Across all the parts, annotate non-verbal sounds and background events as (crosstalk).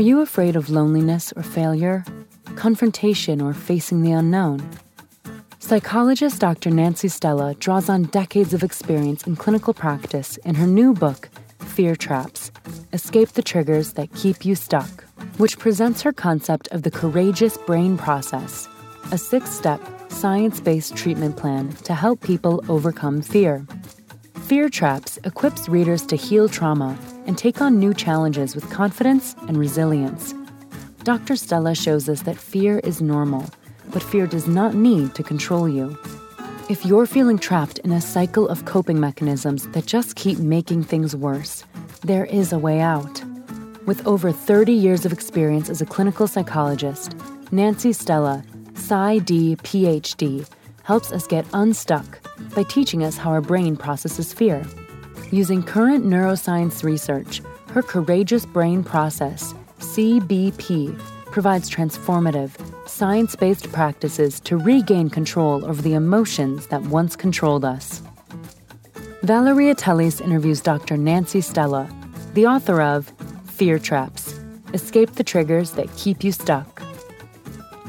Are you afraid of loneliness or failure? confrontation, or facing the unknown. Psychologist Dr. Nancy Stella draws on decades of experience in clinical practice in her new book, Fear Traps Escape the Triggers That Keep You Stuck, which presents her concept of the courageous brain process, a six step, science based treatment plan to help people overcome fear. Fear Traps equips readers to heal trauma and take on new challenges with confidence and resilience. Dr. Stella shows us that fear is normal, but fear does not need to control you. If you're feeling trapped in a cycle of coping mechanisms that just keep making things worse, there is a way out. With over 30 years of experience as a clinical psychologist, Nancy Stella, PsyD PhD, helps us get unstuck by teaching us how our brain processes fear. Using current neuroscience research, her courageous brain process CBP provides transformative, science based practices to regain control over the emotions that once controlled us. Valeria Teles interviews Dr. Nancy Stella, the author of Fear Traps Escape the Triggers That Keep You Stuck.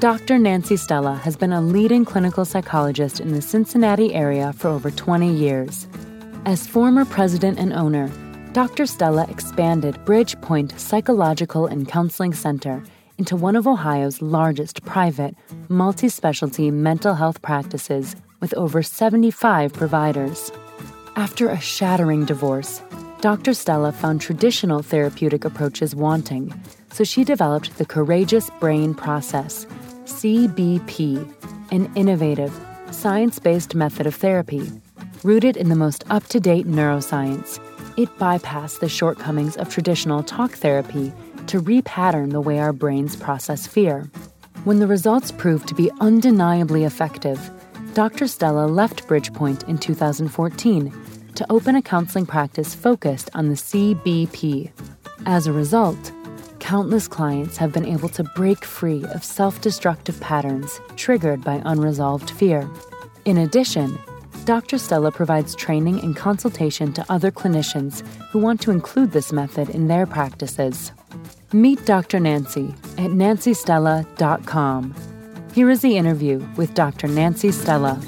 Dr. Nancy Stella has been a leading clinical psychologist in the Cincinnati area for over 20 years. As former president and owner, Dr. Stella expanded BridgePointe Psychological and Counseling Center into one of Ohio's largest private, multi specialty mental health practices with over 75 providers. After a shattering divorce, Dr. Stella found traditional therapeutic approaches wanting, so she developed the Courageous Brain Process, CBP, an innovative, science based method of therapy rooted in the most up to date neuroscience it bypassed the shortcomings of traditional talk therapy to repattern the way our brains process fear. When the results proved to be undeniably effective, Dr. Stella left BridgePointe in 2014 to open a counseling practice focused on the CBP. As a result, countless clients have been able to break free of self destructive patterns triggered by unresolved fear. In addition, Dr. Stella provides training and consultation to other clinicians who want to include this method in their practices. Meet Dr. Nancy at nancystella.com. Here is the interview with Dr. Nancy Stella.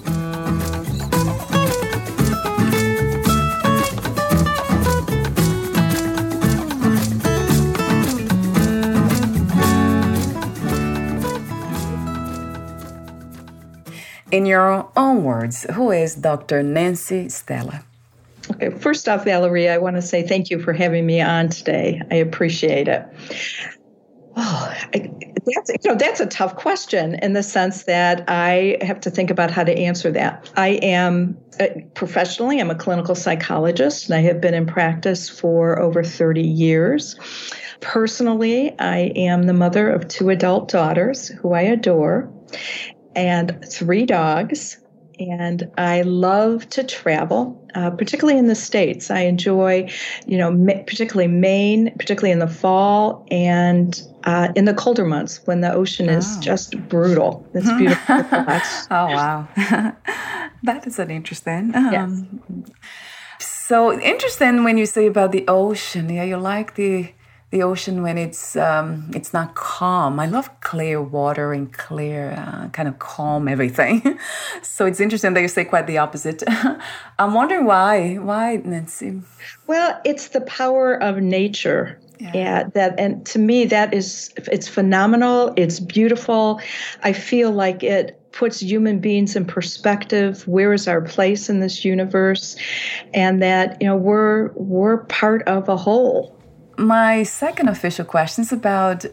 In your own words, who is Dr. Nancy Stella? Okay, first off, Valerie, I want to say thank you for having me on today. I appreciate it. Oh, that's you know that's a tough question in the sense that I have to think about how to answer that. I am uh, professionally I'm a clinical psychologist and I have been in practice for over 30 years. Personally, I am the mother of two adult daughters who I adore and three dogs. And I love to travel, uh, particularly in the states. I enjoy, you know, ma- particularly Maine, particularly in the fall and uh, in the colder months when the ocean oh. is just brutal. It's (laughs) beautiful. oh wow, (laughs) that is an interesting. Um, yes. So interesting when you say about the ocean. Yeah, you like the the ocean when it's um, it's not calm. I love clear water and clear, uh, kind of calm everything. (laughs) so it's interesting that you say quite the opposite. (laughs) I'm wondering why. Why, Nancy? Well, it's the power of nature. Yeah. yeah. that and to me that is it's phenomenal it's beautiful i feel like it puts human beings in perspective where is our place in this universe and that you know we're we're part of a whole my second official question is about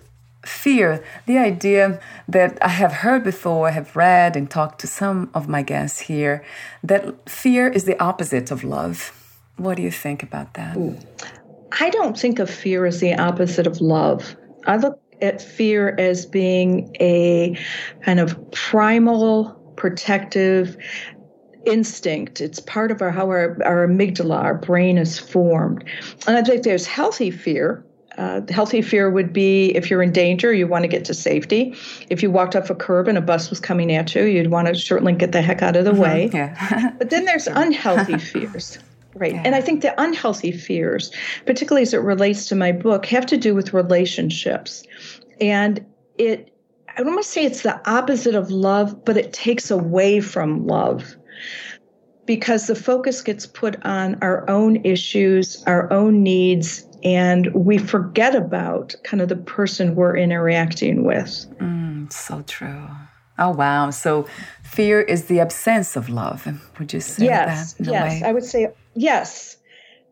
fear. The idea that I have heard before, I have read and talked to some of my guests here, that fear is the opposite of love. What do you think about that? I don't think of fear as the opposite of love. I look at fear as being a kind of primal, protective, instinct. It's part of our how our, our amygdala, our brain is formed. And I think there's healthy fear. Uh, healthy fear would be if you're in danger, you want to get to safety. If you walked off a curb and a bus was coming at you, you'd want to certainly get the heck out of the mm-hmm, way. Yeah. (laughs) but then there's unhealthy (laughs) fears. Right. Yeah. And I think the unhealthy fears, particularly as it relates to my book, have to do with relationships. And it, I don't want to say it's the opposite of love, but it takes away from love because the focus gets put on our own issues, our own needs, and we forget about kind of the person we're interacting with. Mm, so true. Oh, wow. So fear is the absence of love. Would you say that? yes, that? yes, I would say yes.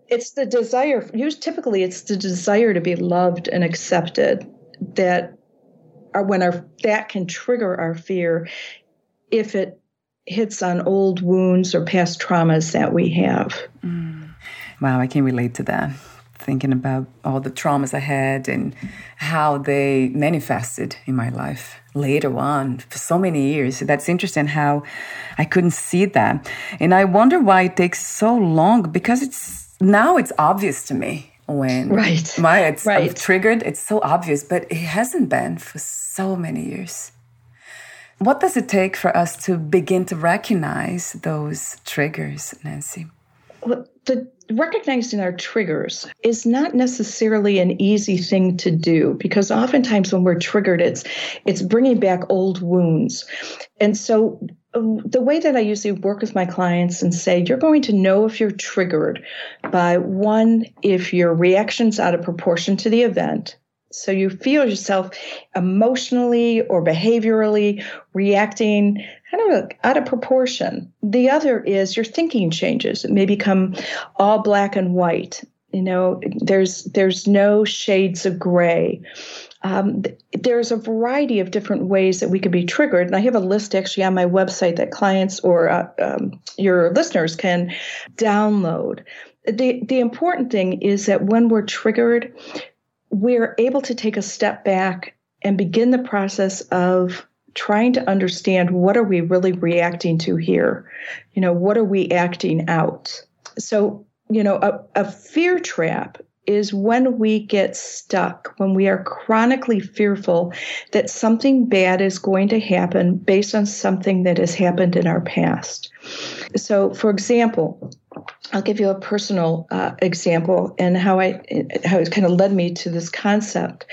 It's the desire, typically, it's the desire to be loved and accepted that are when our that can trigger our fear if it hits on old wounds or past traumas that we have. Mm. Wow, I can relate to that. Thinking about all the traumas I had and how they manifested in my life later on for so many years. That's interesting how I couldn't see that. And I wonder why it takes so long because it's now it's obvious to me when right. my it's right. triggered. It's so obvious, but it hasn't been for so many years. What does it take for us to begin to recognize those triggers, Nancy? Well, the recognizing our triggers is not necessarily an easy thing to do because oftentimes when we're triggered it's it's bringing back old wounds and so um, the way that i usually work with my clients and say you're going to know if you're triggered by one if your reactions out of proportion to the event so you feel yourself emotionally or behaviorally reacting kind of out of proportion. The other is your thinking changes. It may become all black and white. You know, there's there's no shades of gray. Um, there's a variety of different ways that we could be triggered, and I have a list actually on my website that clients or uh, um, your listeners can download. The the important thing is that when we're triggered, we're able to take a step back and begin the process of trying to understand what are we really reacting to here? You know what are we acting out? So you know a, a fear trap is when we get stuck, when we are chronically fearful that something bad is going to happen based on something that has happened in our past. So, for example, I'll give you a personal uh, example and how I how it kind of led me to this concept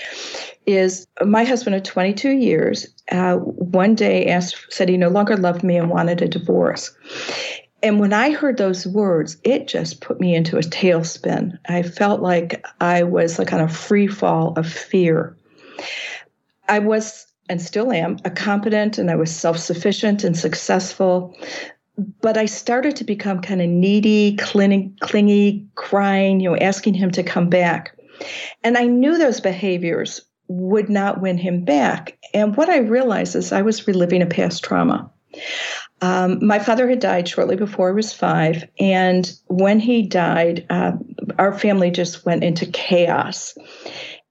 is my husband of 22 years uh, one day asked said he no longer loved me and wanted a divorce and when I heard those words, it just put me into a tailspin. I felt like I was like on a free fall of fear. I was and still am a competent and I was self sufficient and successful. But I started to become kind of needy, clingy, clingy, crying, you know, asking him to come back. And I knew those behaviors would not win him back. And what I realized is I was reliving a past trauma. Um, my father had died shortly before I was five, and when he died, uh, our family just went into chaos.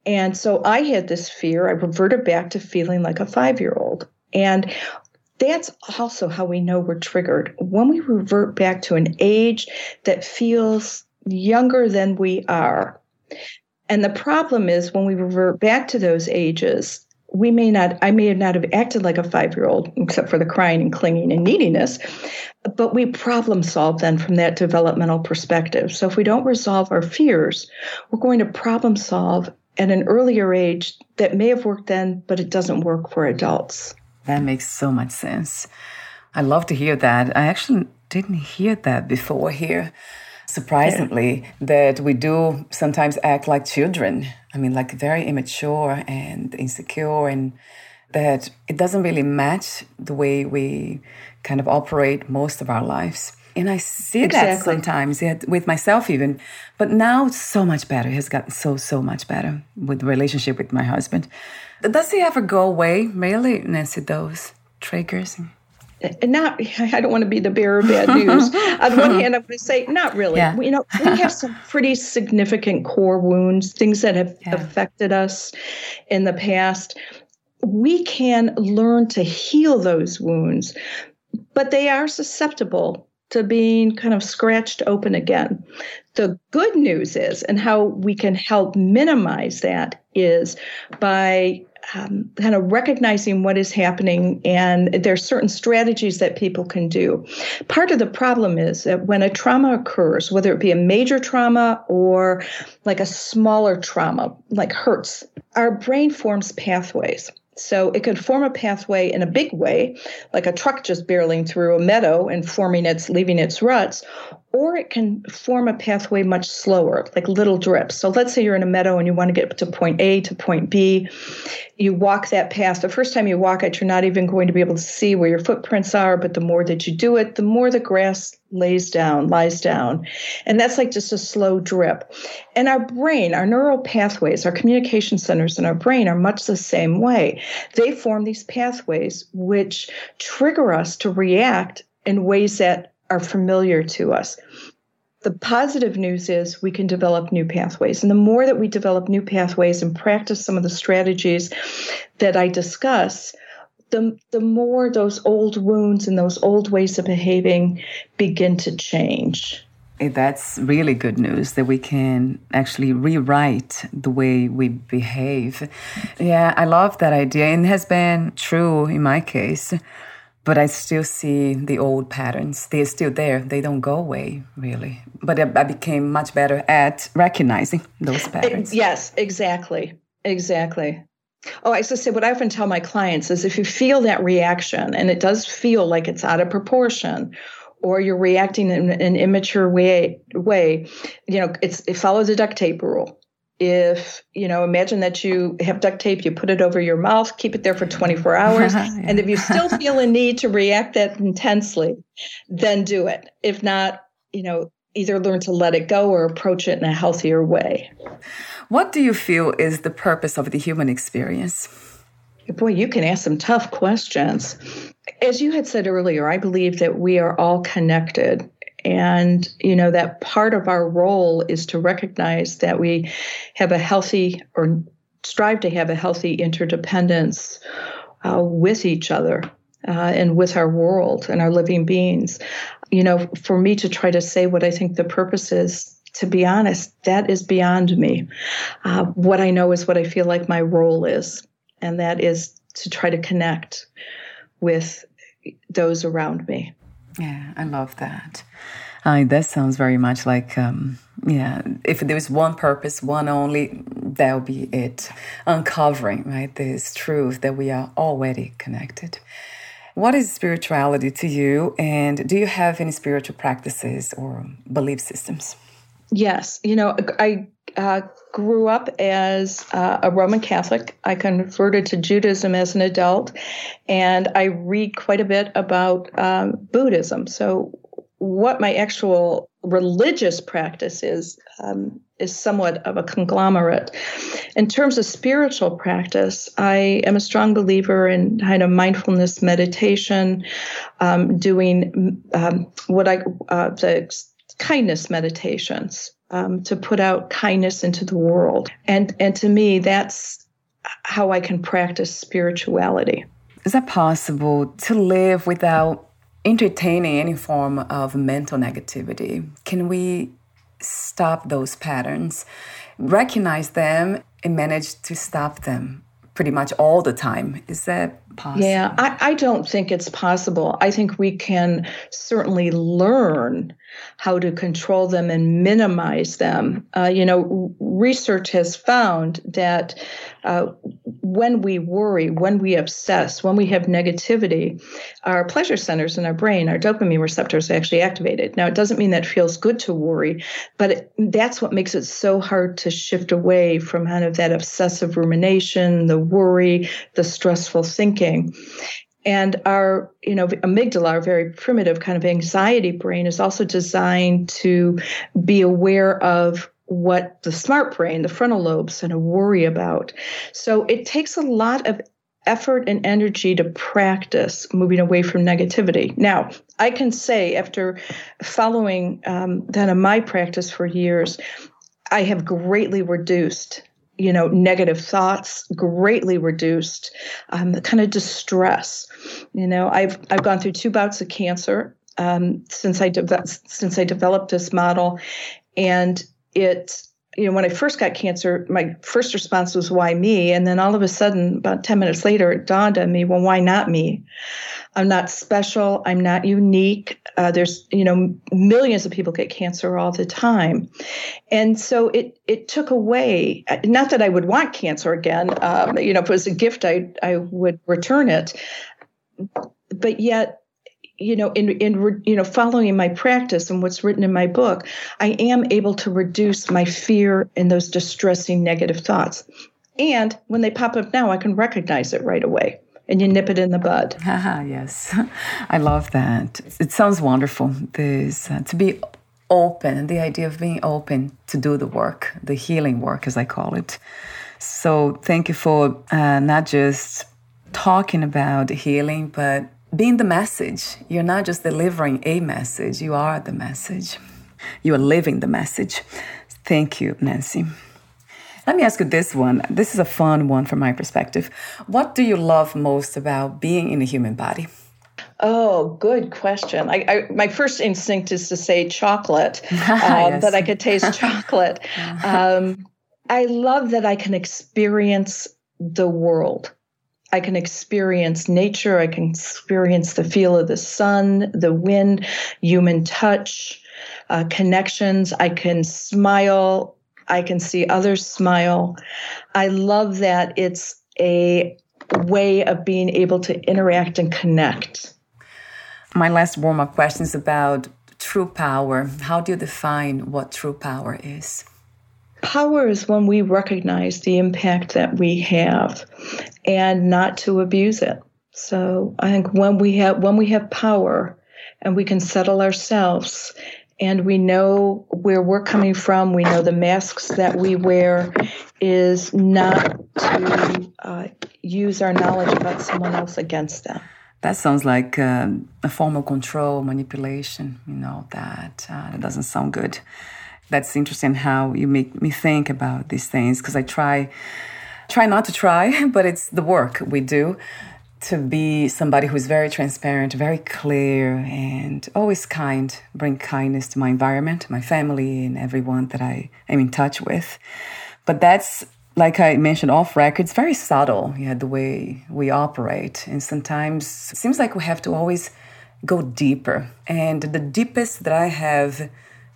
And so I had this fear. I reverted back to feeling like a five year old. And that's also how we know we're triggered. When we revert back to an age that feels younger than we are. And the problem is when we revert back to those ages, we may not, I may not have acted like a five year old, except for the crying and clinging and neediness, but we problem solve then from that developmental perspective. So if we don't resolve our fears, we're going to problem solve at an earlier age that may have worked then, but it doesn't work for adults. That makes so much sense. I love to hear that. I actually didn't hear that before here. Surprisingly, yeah. that we do sometimes act like children. I mean, like very immature and insecure, and that it doesn't really match the way we kind of operate most of our lives. And I see exactly. that sometimes yeah, with myself even. But now it's so much better. It has gotten so, so much better with the relationship with my husband. Does he ever go away, really, Nancy, those triggers? And not, (laughs) I don't want to be the bearer of bad news. (laughs) On the one hand, I'm going to say, not really. Yeah. You know, we have some (laughs) pretty significant core wounds, things that have yeah. affected us in the past. We can learn to heal those wounds, but they are susceptible to being kind of scratched open again. The good news is, and how we can help minimize that is by um, kind of recognizing what is happening, and there are certain strategies that people can do. Part of the problem is that when a trauma occurs, whether it be a major trauma or like a smaller trauma, like hurts, our brain forms pathways. So it could form a pathway in a big way, like a truck just barreling through a meadow and forming its, leaving its ruts, or it can form a pathway much slower, like little drips. So let's say you're in a meadow and you want to get to point A to point B. You walk that path. The first time you walk it, you're not even going to be able to see where your footprints are, but the more that you do it, the more the grass lays down, lies down. And that's like just a slow drip. And our brain, our neural pathways, our communication centers in our brain are much the same way. They form these pathways which trigger us to react in ways that are familiar to us. The positive news is we can develop new pathways. And the more that we develop new pathways and practice some of the strategies that I discuss, the, the more those old wounds and those old ways of behaving begin to change. That's really good news that we can actually rewrite the way we behave. Yeah, I love that idea. And it has been true in my case but I still see the old patterns. They're still there. They don't go away, really. But I became much better at recognizing those eh, patterns. Yes, exactly. Exactly. Oh, I just say what I often tell my clients is if you feel that reaction and it does feel like it's out of proportion, or you're reacting in an immature way, way, you know, it's it follows the duct tape rule if you know imagine that you have duct tape you put it over your mouth keep it there for 24 hours (laughs) and if you still feel a need to react that intensely then do it. If not you know either learn to let it go or approach it in a healthier way. What do you feel is the purpose of the human experience? Boy you can ask some tough questions. As you had said earlier i believe that we are all connected and, you know, that part of our role is to recognize that we have a healthy or strive to have a healthy interdependence uh, with each other uh, and with our world and our living beings. You know, for me to try to say what I think the purpose is, to be honest, that is beyond me. Uh, what I know is what I feel like my role is, and that is to try to connect with those around me. Yeah, I love that. Uh, that sounds very much like, um, yeah, if there's one purpose, one only, that'll be it. Uncovering, right, this truth that we are already connected. What is spirituality to you? And do you have any spiritual practices or belief systems? Yes. You know, I uh, grew up as uh, a Roman Catholic. I converted to Judaism as an adult, and I read quite a bit about um, Buddhism. So, what my actual religious practice is um, is somewhat of a conglomerate. In terms of spiritual practice, I am a strong believer in kind of mindfulness meditation, um, doing um, what I uh, the kindness meditations um, to put out kindness into the world. And, and to me, that's how I can practice spirituality. Is that possible to live without entertaining any form of mental negativity? Can we stop those patterns, recognize them, and manage to stop them pretty much all the time? Is that possible? Yeah, I, I don't think it's possible. I think we can certainly learn how to control them and minimize them. Uh, you know, research has found that uh, when we worry, when we obsess, when we have negativity, our pleasure centers in our brain, our dopamine receptors are actually activated. Now, it doesn't mean that feels good to worry, but it, that's what makes it so hard to shift away from kind of that obsessive rumination, the worry, the stressful thinking. And our, you know, amygdala, our very primitive kind of anxiety brain, is also designed to be aware of what the smart brain, the frontal lobes, kind of worry about. So it takes a lot of effort and energy to practice moving away from negativity. Now, I can say after following um, kind of my practice for years, I have greatly reduced you know negative thoughts greatly reduced um, the kind of distress you know i've i've gone through two bouts of cancer um, since i de- since i developed this model and it you know when i first got cancer my first response was why me? And then all of a sudden about 10 minutes later it dawned on me well why not me? I'm not special. I'm not unique. Uh, there's you know millions of people get cancer all the time. And so it it took away not that i would want cancer again um, you know if it was a gift i i would return it. But yet you know in in you know following my practice and what's written in my book i am able to reduce my fear and those distressing negative thoughts. And when they pop up now i can recognize it right away and you nip it in the bud. (laughs) Yes. I love that. It sounds wonderful this uh, to be open the idea of being open to do the work the healing work as i call it. So thank you for uh, not just talking about healing but being the message. You're not just delivering a message, you are the message. You are living the message. Thank you, Nancy. Let me ask you this one. This is a fun one from my perspective. What do you love most about being in a human body? Oh, good question. I, I, my first instinct is to say chocolate, (laughs) um, yes. that I could taste (laughs) chocolate. Um, I love that I can experience the world. I can experience nature. I can experience the feel of the sun, the wind, human touch, uh, connections. I can smile. I can see others smile. I love that it's a way of being able to interact and connect. My last warm up question is about true power. How do you define what true power is? Power is when we recognize the impact that we have and not to abuse it. So I think when we have when we have power and we can settle ourselves and we know where we're coming from, we know the masks that we wear is not to uh, use our knowledge about someone else against them. That sounds like um, a form of control, manipulation. You know that uh, that doesn't sound good. That's interesting how you make me think about these things because I try try not to try, (laughs) but it's the work we do to be somebody who's very transparent, very clear, and always kind, bring kindness to my environment, my family, and everyone that I am in touch with. But that's, like I mentioned off record, it's very subtle, yeah, the way we operate. And sometimes it seems like we have to always go deeper. And the deepest that I have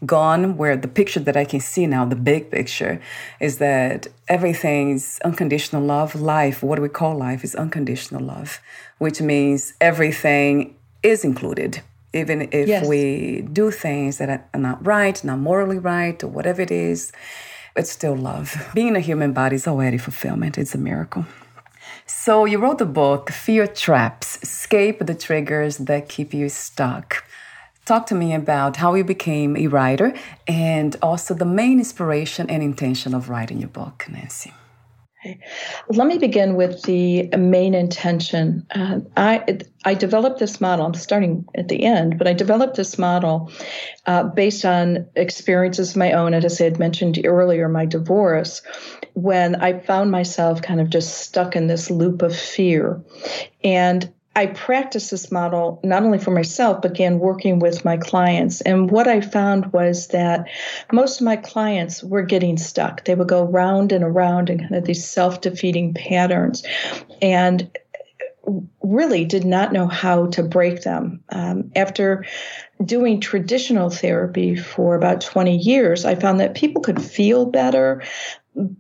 gone where the picture that I can see now, the big picture, is that everything's unconditional love. Life, what we call life, is unconditional love, which means everything is included. Even if yes. we do things that are not right, not morally right, or whatever it is, it's still love. Being a human body is already fulfillment. It's a miracle. So you wrote the book, Fear Traps Escape the Triggers That Keep You Stuck. Talk to me about how you became a writer and also the main inspiration and intention of writing your book, Nancy. Let me begin with the main intention. Uh, I I developed this model. I'm starting at the end, but I developed this model uh, based on experiences of my own, and as I had mentioned earlier, my divorce, when I found myself kind of just stuck in this loop of fear, and I practiced this model not only for myself, but again, working with my clients. And what I found was that most of my clients were getting stuck. They would go round and around in kind of these self defeating patterns. And really did not know how to break them. Um, after doing traditional therapy for about 20 years, I found that people could feel better,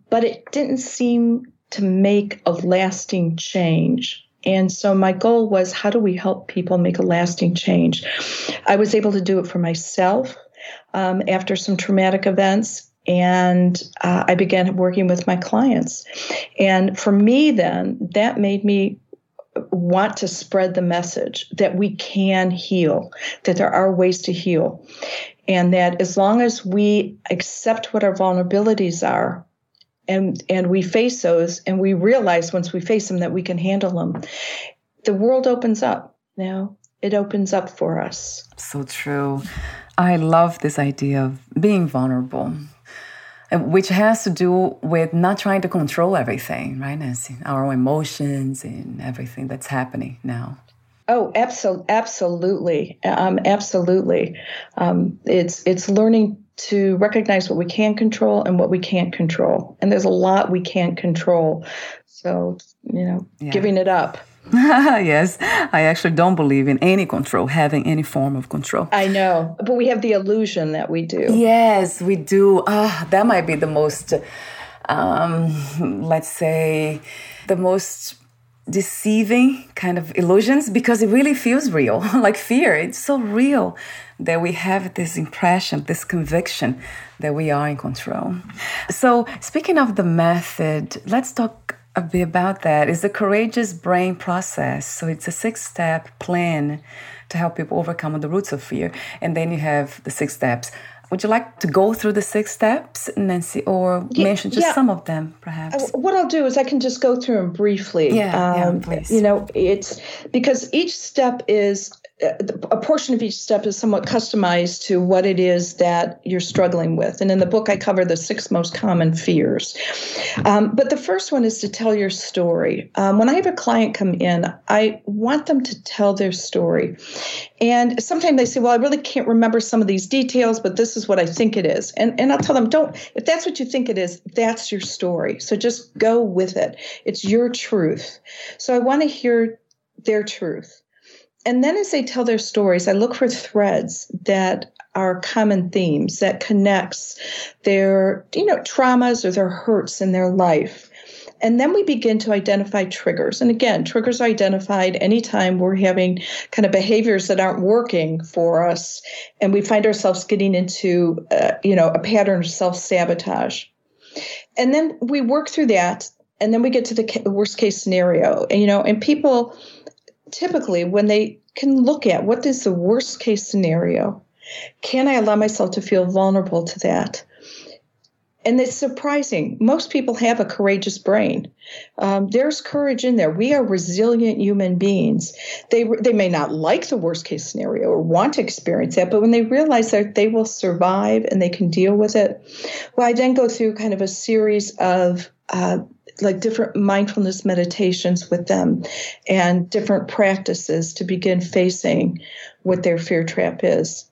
but it didn't seem to make a lasting change. And so my goal was how do we help people make a lasting change? I was able to do it for myself um, after some traumatic events. And uh, I began working with my clients. And for me, then, that made me want to spread the message that we can heal, that there are ways to heal. And that as long as we accept what our vulnerabilities are, and and we face those and we realize once we face them that we can handle them. The world opens up now. It opens up for us. So true. I love this idea of being vulnerable which has to do with not trying to control everything right? Nancy our emotions and everything that's happening now. Oh, absolutely, absolutely, um, absolutely. Um, it's it's learning to recognize what we can control and what we can't control. And there's a lot we can't control. So, you know, yeah. giving it up. (laughs) yes, I actually don't believe in any control, having any form of control. I know, but we have the illusion that we do. Yes, we do. Ah, that might be the most, um, let's say, the most deceiving kind of illusions because it really feels real, (laughs) like fear. It's so real that we have this impression, this conviction that we are in control. So, speaking of the method, let's talk a bit about that. It's the courageous brain process. So, it's a six step plan to help people overcome the roots of fear. And then you have the six steps. Would you like to go through the six steps, Nancy, or yeah, mention just yeah. some of them, perhaps? Uh, what I'll do is I can just go through them briefly. Yeah, um, yeah please. You know, it's because each step is a portion of each step is somewhat customized to what it is that you're struggling with. And in the book, I cover the six most common fears. Um, but the first one is to tell your story. Um, when I have a client come in, I want them to tell their story. And sometimes they say, Well, I really can't remember some of these details, but this is what I think it is. And, and I'll tell them, Don't, if that's what you think it is, that's your story. So just go with it. It's your truth. So I want to hear their truth and then as they tell their stories, I look for threads that are common themes that connects their, you know, traumas or their hurts in their life. And then we begin to identify triggers. And again, triggers are identified anytime we're having kind of behaviors that aren't working for us, and we find ourselves getting into, uh, you know, a pattern of self sabotage. And then we work through that, and then we get to the worst case scenario. And you know, and people typically when they can look at what is the worst case scenario, can I allow myself to feel vulnerable to that? And it's surprising. Most people have a courageous brain. Um, there's courage in there. We are resilient human beings. They they may not like the worst case scenario or want to experience that, but when they realize that they will survive and they can deal with it, well, I then go through kind of a series of uh, like different mindfulness meditations with them and different practices to begin facing what their fear trap is.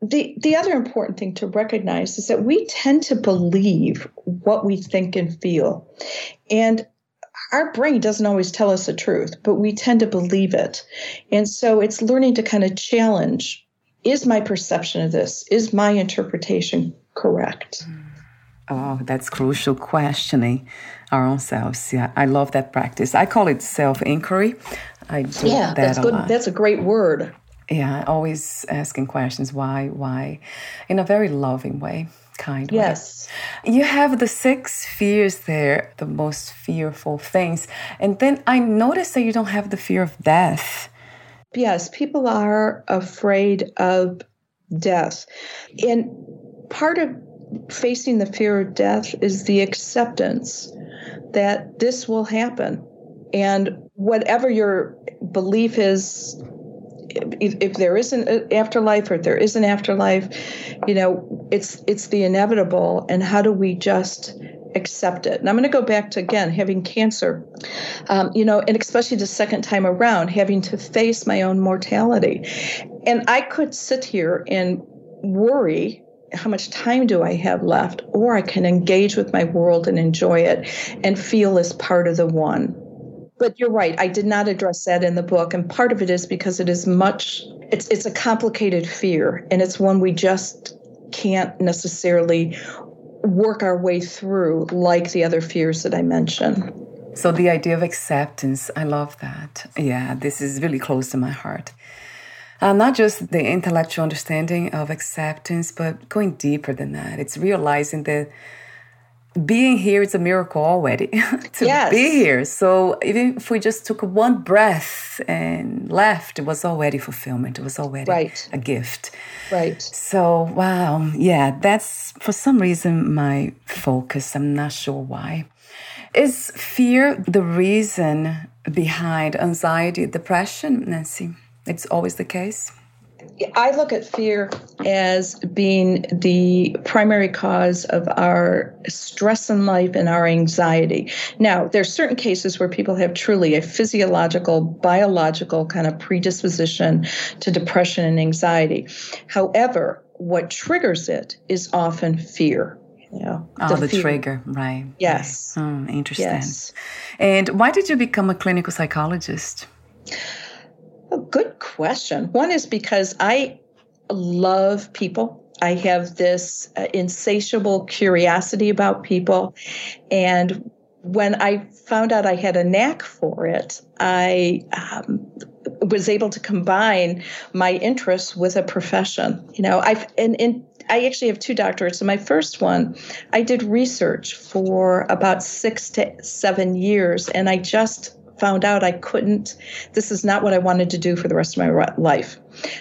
The, the other important thing to recognize is that we tend to believe what we think and feel. And our brain doesn't always tell us the truth, but we tend to believe it. And so it's learning to kind of challenge is my perception of this, is my interpretation correct? Oh, that's crucial questioning our own selves. Yeah, I love that practice. I call it self inquiry. I do yeah, that that's a good. Lot. That's a great word. Yeah, always asking questions why, why, in a very loving way, kind yes. way. Yes. You have the six fears there, the most fearful things. And then I noticed that you don't have the fear of death. Yes, people are afraid of death. And part of facing the fear of death is the acceptance that this will happen. And whatever your belief is, if, if there is an afterlife or if there is an afterlife, you know, it's it's the inevitable. And how do we just accept it. And I'm going to go back to again having cancer, um, you know, and especially the second time around, having to face my own mortality. And I could sit here and worry how much time do I have left? Or I can engage with my world and enjoy it and feel as part of the one. but you're right. I did not address that in the book, and part of it is because it is much. It's it's a complicated fear, and it's one we just can't necessarily work our way through like the other fears that I mentioned. So the idea of acceptance, I love that. Yeah, this is really close to my heart. Uh, not just the intellectual understanding of acceptance, but going deeper than that. It's realizing that being here is a miracle already (laughs) to yes. be here. So even if we just took one breath and left, it was already fulfillment. It was already right. a gift. Right. So wow, yeah, that's for some reason my focus. I'm not sure why. Is fear the reason behind anxiety, depression, Nancy? It's always the case. I look at fear as being the primary cause of our stress in life and our anxiety. Now, there's certain cases where people have truly a physiological, biological kind of predisposition to depression and anxiety. However, what triggers it is often fear. You know, oh, the, the trigger, right? Yes. Right. Oh, interesting. Yes. And why did you become a clinical psychologist? Question. One is because I love people. I have this uh, insatiable curiosity about people. And when I found out I had a knack for it, I um, was able to combine my interests with a profession. You know, I've and, and I actually have two doctorates. In my first one, I did research for about six to seven years, and I just found out I couldn't, this is not what I wanted to do for the rest of my life.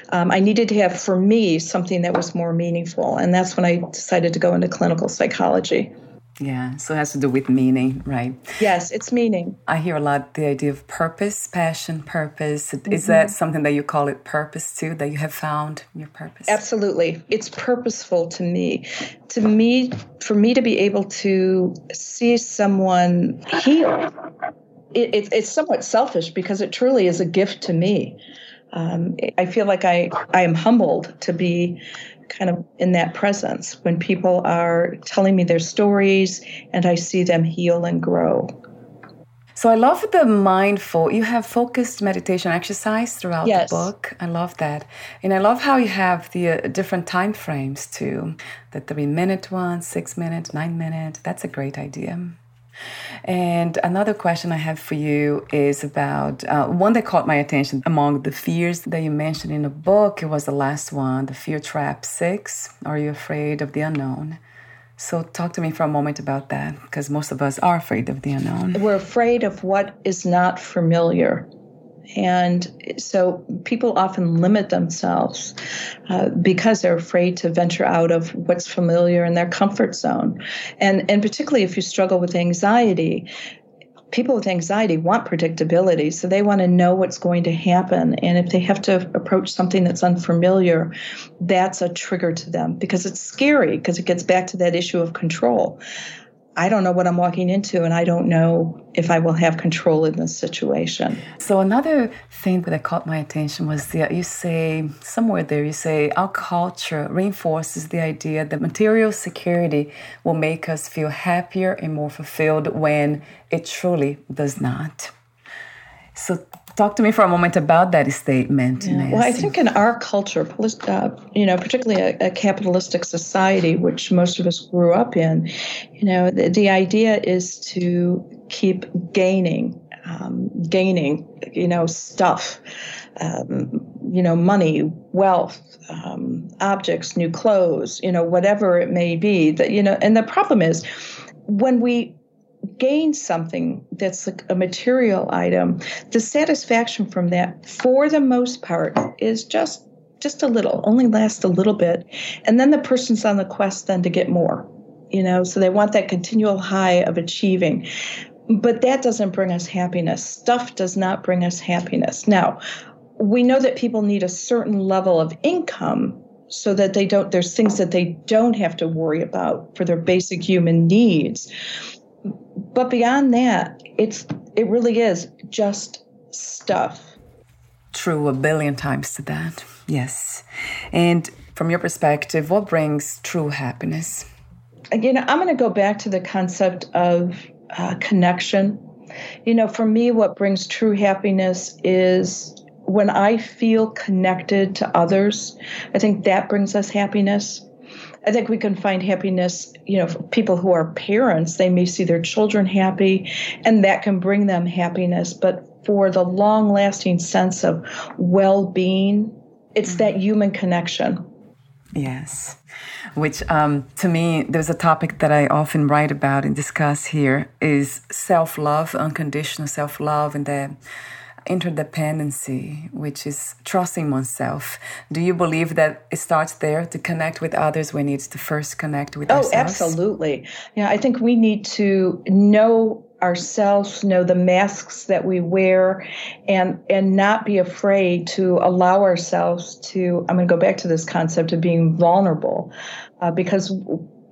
Um, I needed to have, for me, something that was more meaningful. And that's when I decided to go into clinical psychology. Yeah, so it has to do with meaning, right? Yes, it's meaning. I hear a lot the idea of purpose, passion, purpose. Mm-hmm. Is that something that you call it purpose too, that you have found your purpose? Absolutely. It's purposeful to me. To me, for me to be able to see someone heal it, it, it's somewhat selfish because it truly is a gift to me. Um, I feel like I, I am humbled to be kind of in that presence when people are telling me their stories and I see them heal and grow. So I love the mindful. You have focused meditation exercise throughout yes. the book. I love that, and I love how you have the uh, different time frames too. The three minute one, six minute, nine minute. That's a great idea. And another question I have for you is about uh, one that caught my attention among the fears that you mentioned in the book. It was the last one, the fear trap six. Are you afraid of the unknown? So, talk to me for a moment about that, because most of us are afraid of the unknown. We're afraid of what is not familiar. And so people often limit themselves uh, because they're afraid to venture out of what's familiar in their comfort zone. And, and particularly if you struggle with anxiety, people with anxiety want predictability. So they want to know what's going to happen. And if they have to approach something that's unfamiliar, that's a trigger to them because it's scary because it gets back to that issue of control. I don't know what I'm walking into, and I don't know if I will have control in this situation. So, another thing that caught my attention was that you say somewhere there, you say our culture reinforces the idea that material security will make us feel happier and more fulfilled when it truly does not. So, Talk to me for a moment about that statement. Yeah. Well, I think in our culture, uh, you know, particularly a, a, capitalistic society, which most of us grew up in, you know, the, the idea is to keep gaining, um, gaining, you know, stuff, um, you know, money, wealth, um, objects, new clothes, you know, whatever it may be. That you know, and the problem is when we gain something that's like a material item, the satisfaction from that, for the most part, is just just a little, only lasts a little bit, and then the person's on the quest then to get more. You know, so they want that continual high of achieving. But that doesn't bring us happiness. Stuff does not bring us happiness. Now, we know that people need a certain level of income so that they don't there's things that they don't have to worry about for their basic human needs but beyond that, it's it really is just stuff. True, a billion times to that. Yes. And from your perspective, what brings true happiness? Again, I'm going to go back to the concept of uh, connection. You know, for me, what brings true happiness is when I feel connected to others. I think that brings us happiness. I think we can find happiness, you know, people who are parents, they may see their children happy and that can bring them happiness. But for the long lasting sense of well being, it's mm-hmm. that human connection. Yes. Which, um, to me, there's a topic that I often write about and discuss here is self love, unconditional self love, and the interdependency, which is trusting oneself. Do you believe that it starts there to connect with others? We need to first connect with oh, ourselves. Oh, absolutely. Yeah, I think we need to know ourselves, know the masks that we wear, and and not be afraid to allow ourselves to. I'm going to go back to this concept of being vulnerable, uh, because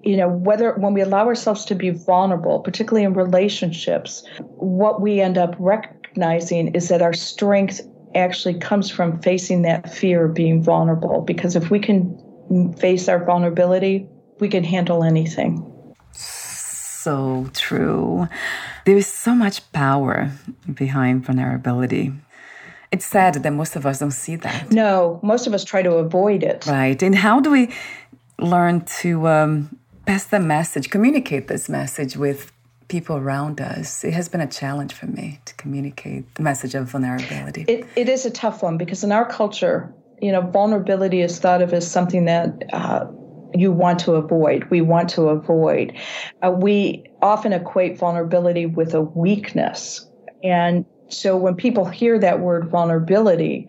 you know whether when we allow ourselves to be vulnerable particularly in relationships what we end up rec- recognizing is that our strength actually comes from facing that fear of being vulnerable. Because if we can face our vulnerability, we can handle anything. So true. There is so much power behind vulnerability. It's sad that most of us don't see that. No, most of us try to avoid it. Right. And how do we learn to um, pass the message, communicate this message with people around us, it has been a challenge for me to communicate the message of vulnerability. It, it is a tough one because in our culture, you know, vulnerability is thought of as something that uh, you want to avoid. We want to avoid. Uh, we often equate vulnerability with a weakness. And so when people hear that word vulnerability,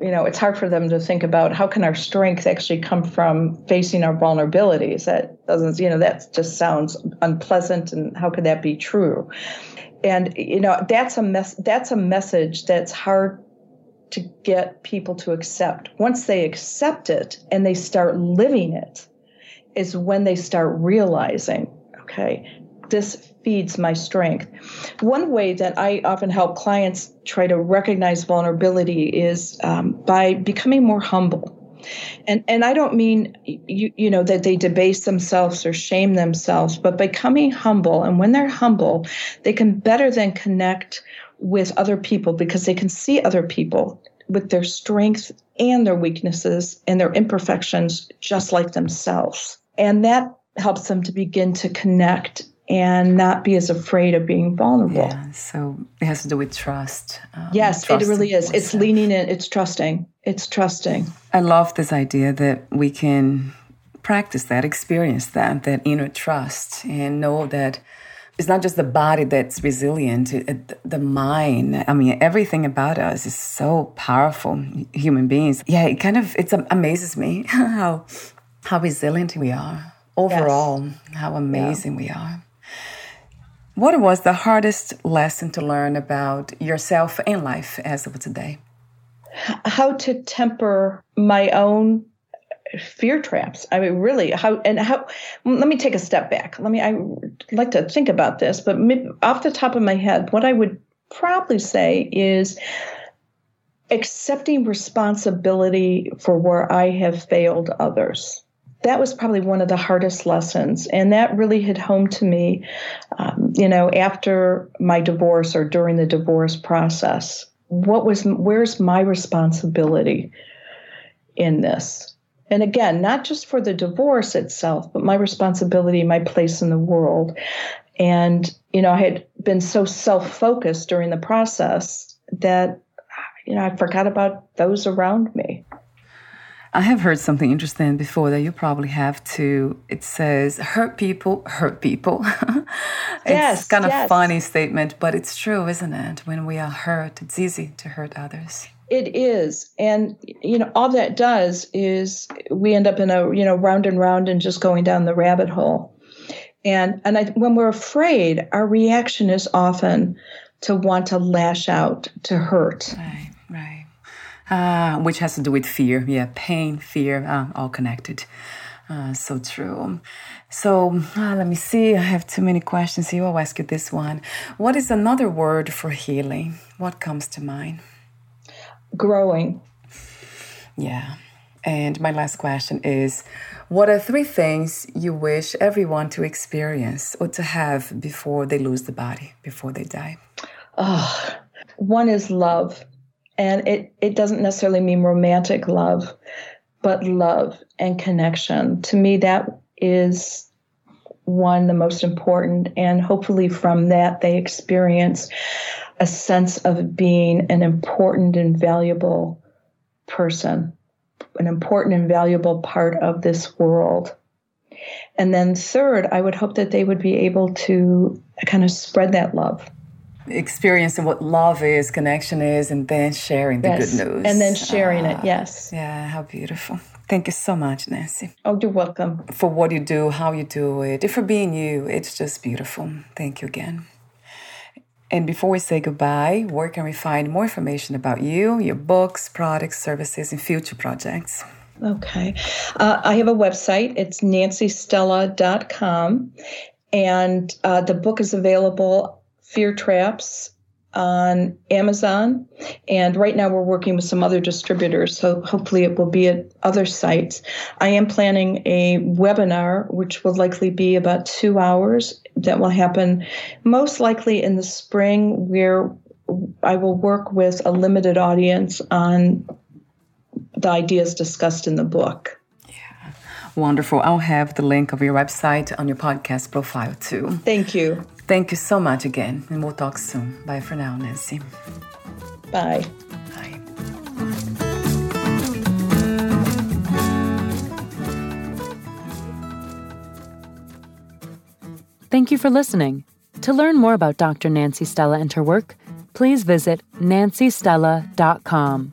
you know, it's hard for them to think about how can our strength actually come from facing our vulnerabilities. That doesn't, you know, that just sounds unpleasant, and how could that be true? And you know, that's a mess. That's a message that's hard to get people to accept. Once they accept it and they start living it, is when they start realizing, okay, this feeds my strength. One way that I often help clients try to recognize vulnerability is um, by becoming more humble. And and I don't mean you you know that they debase themselves or shame themselves, but becoming humble. And when they're humble, they can better than connect with other people because they can see other people with their strengths and their weaknesses and their imperfections just like themselves. And that helps them to begin to connect and not be as afraid of being vulnerable. Yeah, so it has to do with trust. Um, yes, it really is. It's leaning in, it's trusting. It's trusting. I love this idea that we can practice that, experience that, that inner trust, and know that it's not just the body that's resilient, it, the mind. I mean, everything about us is so powerful, human beings. Yeah, it kind of it amazes me (laughs) how how resilient we are overall, yes. how amazing yeah. we are. What was the hardest lesson to learn about yourself and life as of today? How to temper my own fear traps. I mean, really, how and how? Let me take a step back. Let me. I like to think about this, but off the top of my head, what I would probably say is accepting responsibility for where I have failed others that was probably one of the hardest lessons. And that really hit home to me, um, you know, after my divorce or during the divorce process. What was, where's my responsibility in this? And again, not just for the divorce itself, but my responsibility, my place in the world. And, you know, I had been so self focused during the process that, you know, I forgot about those around me. I have heard something interesting before that you probably have too. It says, hurt people, hurt people. (laughs) it's yes, kind of yes. funny statement, but it's true, isn't it? When we are hurt, it's easy to hurt others. It is. And, you know, all that does is we end up in a, you know, round and round and just going down the rabbit hole. And, and I, when we're afraid, our reaction is often to want to lash out, to hurt. Right uh, which has to do with fear. Yeah, pain, fear, uh, all connected. Uh, so true. So uh, let me see. I have too many questions here. I'll ask you this one. What is another word for healing? What comes to mind? Growing. Yeah. And my last question is What are three things you wish everyone to experience or to have before they lose the body, before they die? Oh, one is love. And it, it doesn't necessarily mean romantic love, but love and connection. To me, that is one, the most important. And hopefully, from that, they experience a sense of being an important and valuable person, an important and valuable part of this world. And then, third, I would hope that they would be able to kind of spread that love. Experiencing what love is, connection is, and then sharing the yes. good news. And then sharing it, yes. Yeah, how beautiful. Thank you so much, Nancy. Oh, you're welcome. For what you do, how you do it, for being you. It's just beautiful. Thank you again. And before we say goodbye, where can we find more information about you, your books, products, services, and future projects? Okay. Uh, I have a website. It's nancystella.com. And uh, the book is available, Fear Traps, on Amazon. And right now we're working with some other distributors, so hopefully it will be at other sites. I am planning a webinar, which will likely be about two hours, that will happen most likely in the spring, where I will work with a limited audience on the ideas discussed in the book. Yeah, Wonderful. I'll have the link of your website on your podcast profile too. Thank you. Thank you so much again, and we'll talk soon. Bye for now, Nancy. Bye. Bye. Thank you for listening. To learn more about Dr. Nancy Stella and her work, please visit nancystella.com.